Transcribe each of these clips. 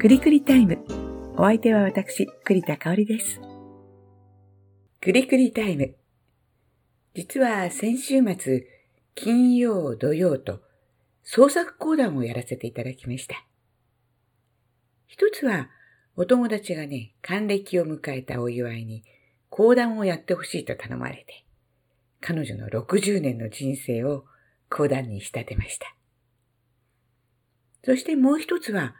くりくりタイム。お相手は私、栗田香織です。くりくりタイム。実は先週末、金曜、土曜と創作講談をやらせていただきました。一つは、お友達がね、還暦を迎えたお祝いに講談をやってほしいと頼まれて、彼女の60年の人生を講談に仕立てました。そしてもう一つは、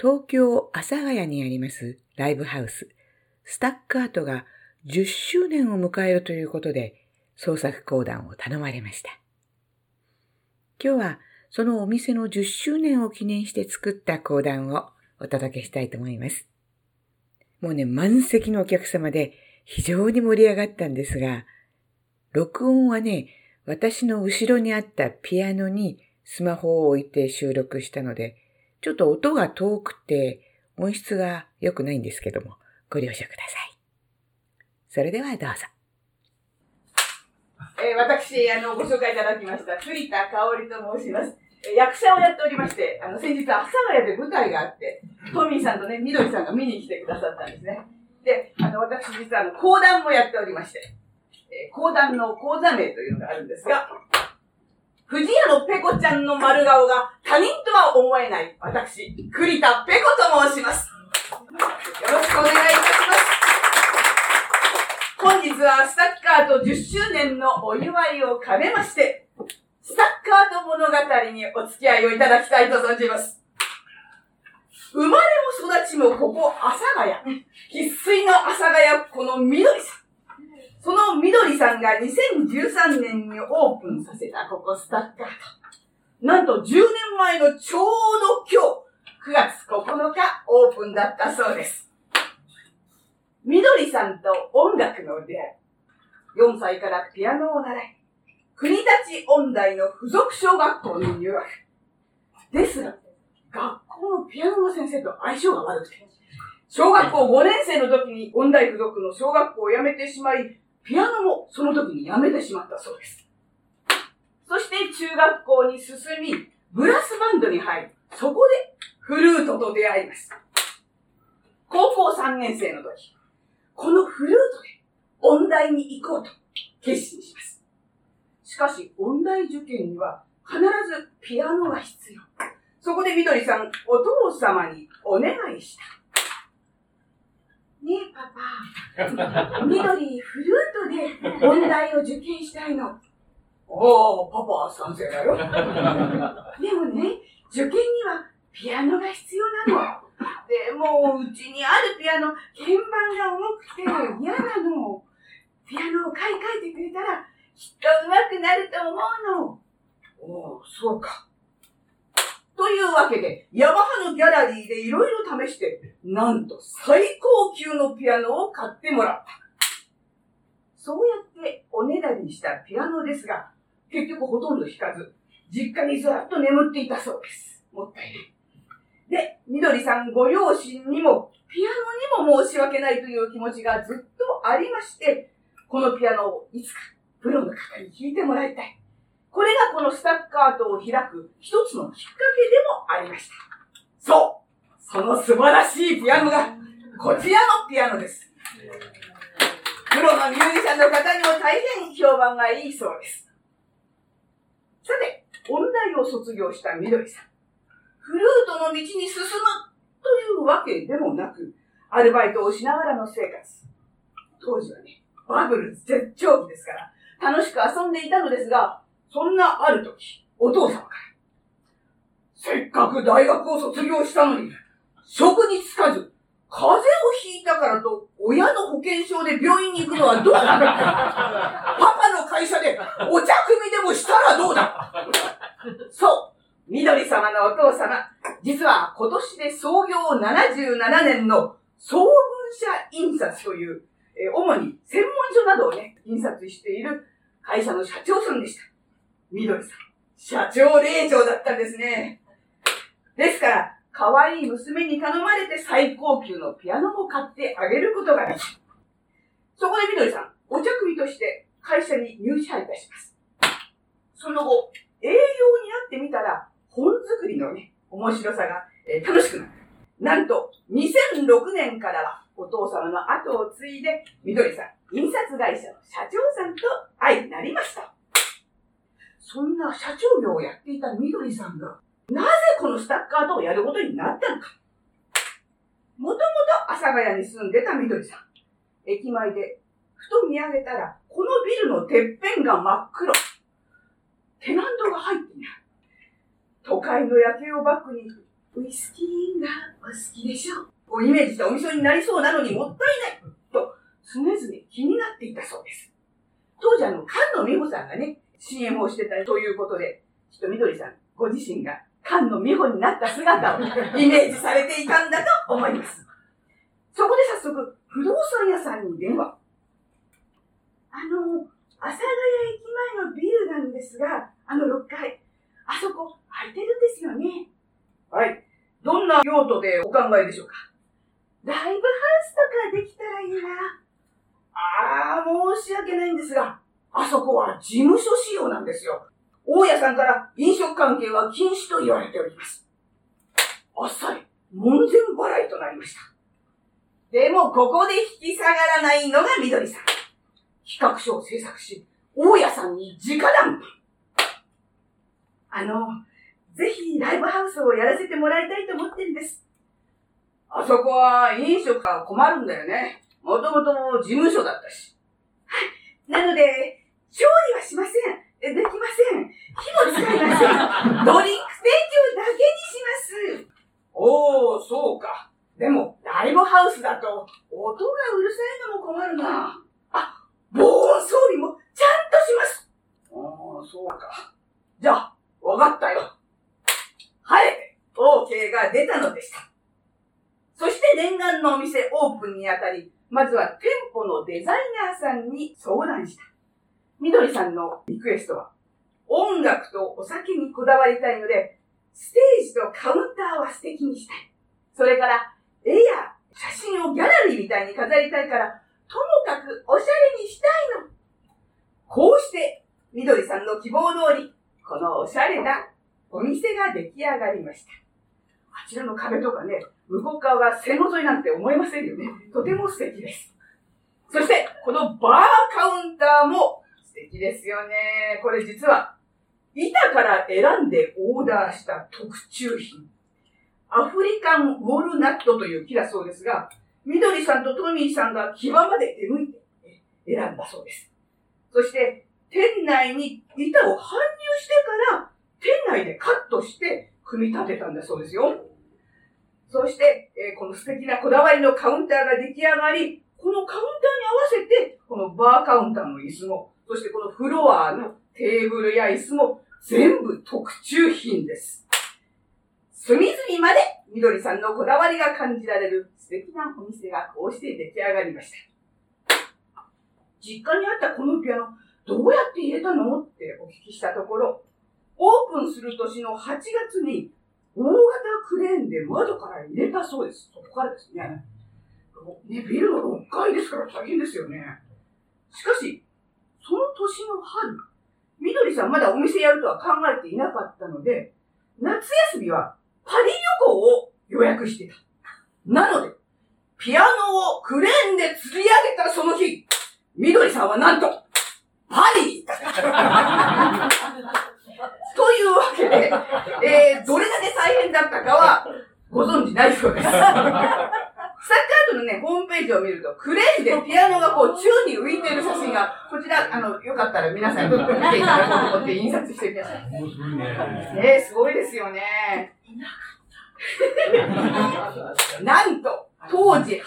東京阿佐ヶ谷にありますライブハウス、スタックアートが10周年を迎えるということで、創作講談を頼まれました。今日はそのお店の10周年を記念して作った講談をお届けしたいと思います。もうね、満席のお客様で非常に盛り上がったんですが、録音はね、私の後ろにあったピアノにスマホを置いて収録したので、ちょっと音が遠くて音質が良くないんですけども、ご了承ください。それではどうぞ。えー、私、あの、ご紹介いただきました、栗田香織と申します。役者をやっておりまして、あの、先日、阿佐ヶ谷で舞台があって、トミーさんとね、みどりさんが見に来てくださったんですね。で、あの、私実は、あの、講談もやっておりまして、えー講談の講座名というのがあるんですが、藤屋のペコちゃんの丸顔が他人とは思えない、私、栗田ペコと申します。よろしくお願いいたします。本日はスタッカート10周年のお祝いを兼ねまして、スタッカート物語にお付き合いをいただきたいと存じます。生まれも育ちもここ阿佐ヶ谷。喫水の阿佐ヶ谷このみどりさん。そのみどりさんが2013年にオープンさせたここスタッカート。なんと10年前のちょうど今日、9月9日オープンだったそうです。みどりさんと音楽の出会い。4歳からピアノを習い、国立音大の附属小学校に入学。ですが、学校のピアノの先生と相性が悪くて、小学校5年生の時に音大附属の小学校を辞めてしまい、ピアノもその時に辞めてしまったそうです。そして中学校に進み、ブラスバンドに入り、そこでフルートと出会います。高校3年生の時、このフルートで音大に行こうと決心します。しかし、音大受験には必ずピアノが必要。そこでみどりさん、お父様にお願いした。ねえ、パパ。みどり、フルートで音大を受験したいの。おー、パパは賛成だよ。でもね、受験にはピアノが必要なの。でも、うちにあるピアノ、鍵盤が重くて嫌なの。ピアノを買い替えてくれたら、きっと上手くなると思うの。おお、そうか。というわけで、ヤマハのギャラリーでいろいろ試して、なんと最高級のピアノを買ってもらった。そうやっておねだりしたピアノですが、結局ほとんど弾かず、実家にずっと眠っていたそうです。もったいない。で、みどりさんご両親にも、ピアノにも申し訳ないという気持ちがずっとありまして、このピアノをいつかプロの方に弾いてもらいたい。これがこのスタッカートを開く一つのきっかけでもありました。そうその素晴らしいピアノが、こちらのピアノです。プロのミュージシャンの方にも大変評判がいいそうです。さて、音大を卒業したみどりさん。フルートの道に進むというわけでもなく、アルバイトをしながらの生活。当時はね、バブル絶頂期ですから、楽しく遊んでいたのですが、そんなある時、お父様から、せっかく大学を卒業したのに、職に就かず、風邪をひいたからと、親の保険証で病院に行くのはどうだ パパの会社でお茶組でもしたらどうだそうみどり様のお父様、実は今年で創業77年の総文社印刷という、えー主に専門書などをね、印刷している会社の社長さんでした。みどりさん、社長令嬢だったんですね。ですから、可愛い娘に頼まれて最高級のピアノを買ってあげることができる。そこでみどりさん、お茶組として会社に入社いたします。その後、営業になってみたら、本作りのね、面白さが、えー楽しくなる。なんと、2006年からは、お父様の後を継いで、みどりさん、印刷会社の社長さんと相なりました。そんな社長業をやっていたみどりさんが、なぜこのスタッカートをやることになったのか。もともと阿佐ヶ谷に住んでたみどりさん。駅前で、ふと見上げたら、このビルのてっぺんが真っ黒。テナントが入っていない。都会の夜景をバックに、ウイスキーがお好きでしょう。をイメージしたお店になりそうなのにもったいないと常々気になっていたそうです。当時あの、菅野美穂さんがね、CM をしてたということで、きっとみどりさんご自身が菅野美穂になった姿を イメージされていたんだと思います。そこで早速、不動産屋さんに電話。あの、阿佐ヶ谷駅前のビルなんですが、あの6階、あそこ空いてるんですよね。はい。どんな用途でお考えでしょうか？ライブハウスとかできたらいいな。ああ、申し訳ないんですが、あそこは事務所仕様なんですよ。大家さんから飲食関係は禁止と言われております。あっさり、門前払いとなりました。でも、ここで引き下がらないのがみどりさん。企画書を制作し、大家さんに直談判。あの、ぜひライブハウスをやらせてもらいたいと思ってるんです。あそこは飲食が困るんだよね。もともと事務所だったし。はい。なので、調理はしません。できません。火も使いません。ドリンク提供だけにします。おー、そうか。でも、ライブハウスだと、音がうるさいのも困るな。あ、防音装備もちゃんとします。ああ、そうか。じゃあ、わかったよ。晴れて、OK が出たのでした。そして念願のお店オープンにあたり、まずは店舗のデザイナーさんに相談した。みどりさんのリクエストは、音楽とお酒にこだわりたいので、ステージとカウンターは素敵にしたい。それから、絵や写真をギャラリーみたいに飾りたいから、ともかくおしゃれにしたいの。こうして、みどりさんの希望通り、このおしゃれなお店が出来上がりました。あちらの壁とかね、向こう側が線路沿いなんて思いませんよね。とても素敵です。そして、このバーカウンターも敵ですよね。これ実は、板から選んでオーダーした特注品。アフリカンウォルナットという木だそうですが、みどりさんとトミーさんが牙まで手向いて選んだそうです。そして、店内に板を搬入してから、店内でカットして組み立てたんだそうですよ。そして、えー、この素敵なこだわりのカウンターが出来上がり、このカウンターに合わせて、このバーカウンターの椅子も、そしてこのフロアのテーブルや椅子も全部特注品です。隅々までみどりさんのこだわりが感じられる素敵なお店がこうして出来上がりました。実家にあったこのピアノ、どうやって入れたのってお聞きしたところ、オープンする年の8月に大型クレーンで窓から入れたそうです。そこからですね。ね、ビルの6階ですから大変ですよね。しかし、その年の春、みどりさんまだお店やるとは考えていなかったので、夏休みはパリ旅行を予約してた。なので、ピアノをクレーンで釣り上げたその日、みどりさんはなんと、パリ というわけで、えー、どれだけ大変だったかはご存知ないそうです。スタッカートのね、ホームページを見ると、クレーンでピアノがこう、宙に浮いている写真が、こちら、あの、よかったら皆さん見ていただこうと思って印刷してください。ねすごいですよね。なんと、当時83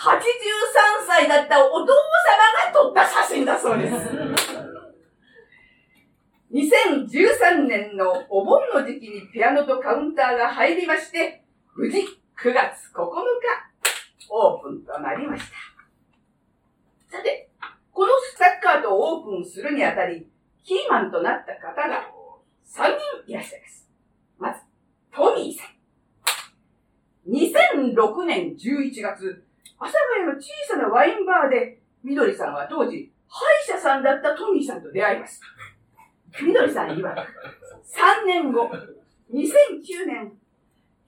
歳だったお父様が撮った写真だそうです。2013年のお盆の時期にピアノとカウンターが入りまして、無事9月9日、オープンとなりました。さて、このスタッカートをオープンするにあたり、キーマンとなった方が3人いらっしゃいます。まず、トミーさん。2006年11月、阿佐ヶ谷の小さなワインバーで、みどりさんは当時、歯医者さんだったトミーさんと出会います。みどりさん曰く、3年後、2009年、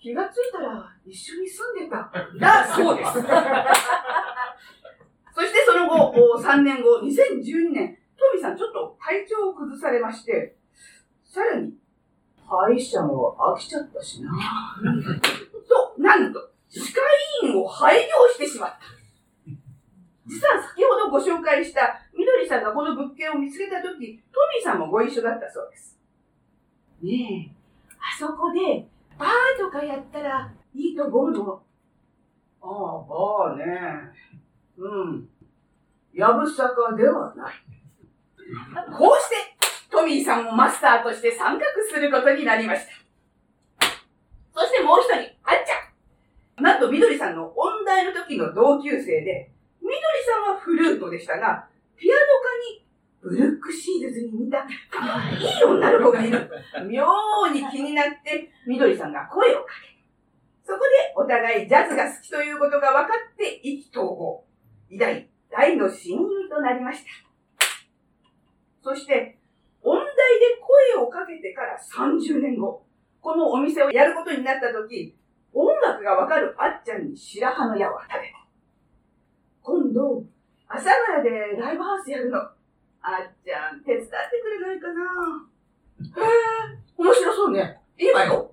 気がついたら一緒に住んでた。だそうです。そしてその後、3年後、2012年、トミーさんちょっと体調を崩されまして、さらに、歯医者も飽きちゃったしな。と、なんと、歯科医院を廃業してしまった。実は先ほどご紹介したみどりさんがこの物件を見つけたとき、トミーさんもご一緒だったそうです。ねえ、あそこでバーとかやったらいいと思うの。ああ、バーね。うん。やぶさかではない。こうして、トミーさんもマスターとして参画することになりました。そしてもう一人、あっちゃん。なんとみどりさんの音大の時の同級生で、みどりさんはフルートでしたが、ピアノブルックシールズに似た可愛い女の子がいる。妙に気になって、みどりさんが声をかけそこでお互いジャズが好きということが分かって意気投合。以来、大の親友となりました。そして、音大で声をかけてから30年後、このお店をやることになった時、音楽がわかるあっちゃんに白羽の矢を当たれた。今度、阿佐ヶ谷でライブハウスやるの。あっちゃん、手伝ってくれないかなへえ、面白そうね。いいわよ。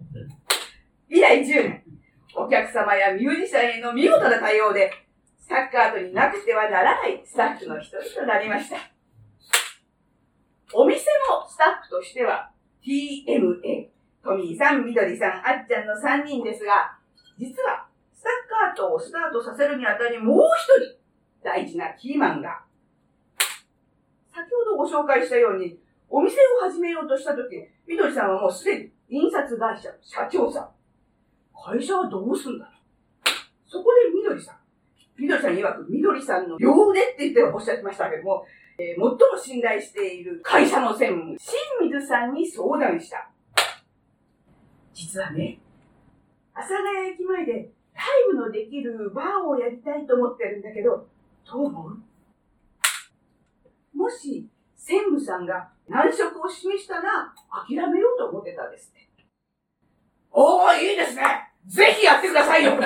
以来10年、お客様やミュージシャンへの見事な対応で、サッカーとになくてはならないスタッフの一人となりました。お店のスタッフとしては、TMA、トミーさん、みどりさん、あっちゃんの3人ですが、実は、サッカーとをスタートさせるにあたりもう一人、大事なキーマンが、先ほどご紹介したように、お店を始めようとしたとき、みどりさんはもうすでに印刷会社の社長さん。会社はどうすんだと。そこでみどりさん。みどりさん曰く、みどりさんの両腕って言っておっしゃってましたけども、えー、最も信頼している会社の専務、新水さんに相談した。実はね、阿佐ヶ谷駅前でライブのできるバーをやりたいと思ってるんだけど、どう思う？もし、専務さんが難色を示したら諦めようと思ってたんですって。おー、いいですねぜひやってくださいよ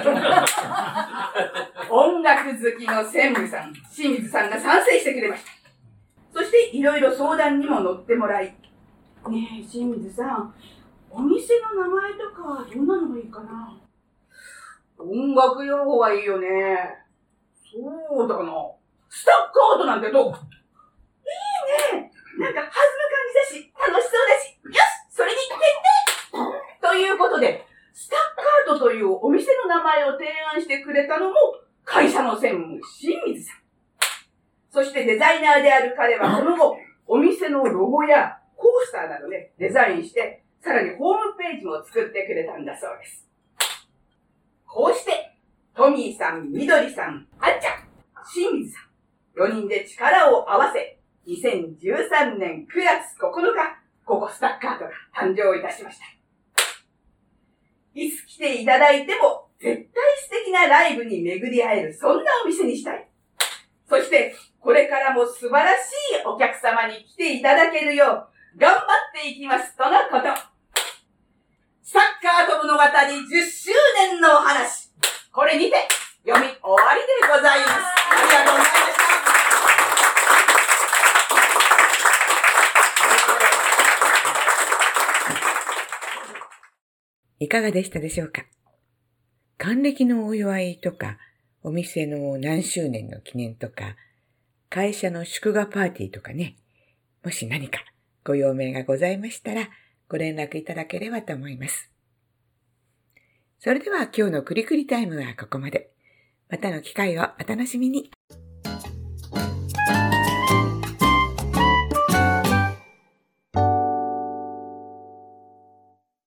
音楽好きの専務さん、清水さんが賛成してくれました。そしていろいろ相談にも乗ってもらい、ねえ、清水さん、お店の名前とかはどんなのがいいかな音楽用語はいいよね。そうだな。スタッカートなんてどう？なんか弾む感じだし、楽しそうだし、よしそれに決定ということで、スタッカートというお店の名前を提案してくれたのも、会社の専務、清水さん。そしてデザイナーである彼はその後、お店のロゴやコースターなどでデザインして、さらにホームページも作ってくれたんだそうです。こうして、トミーさん、みどりさん、あっちゃん、清水さん、4人で力を合わせ、2013年9月9日、ここスタッカートが誕生いたしました。いつ来ていただいても、絶対素敵なライブに巡り会える、そんなお店にしたい。そして、これからも素晴らしいお客様に来ていただけるよう、頑張っていきます、とのこと。サッカーと物語10周年のお話。これにて、読み終わりでございます。ありがとうございました。いかがでしたでしょうか？還暦のお祝いとか、お店の何周年の記念とか、会社の祝賀パーティーとかね、もし何かご用命がございましたら、ご連絡いただければと思います。それでは今日のクリクリタイムはここまで。またの機会をお楽しみに。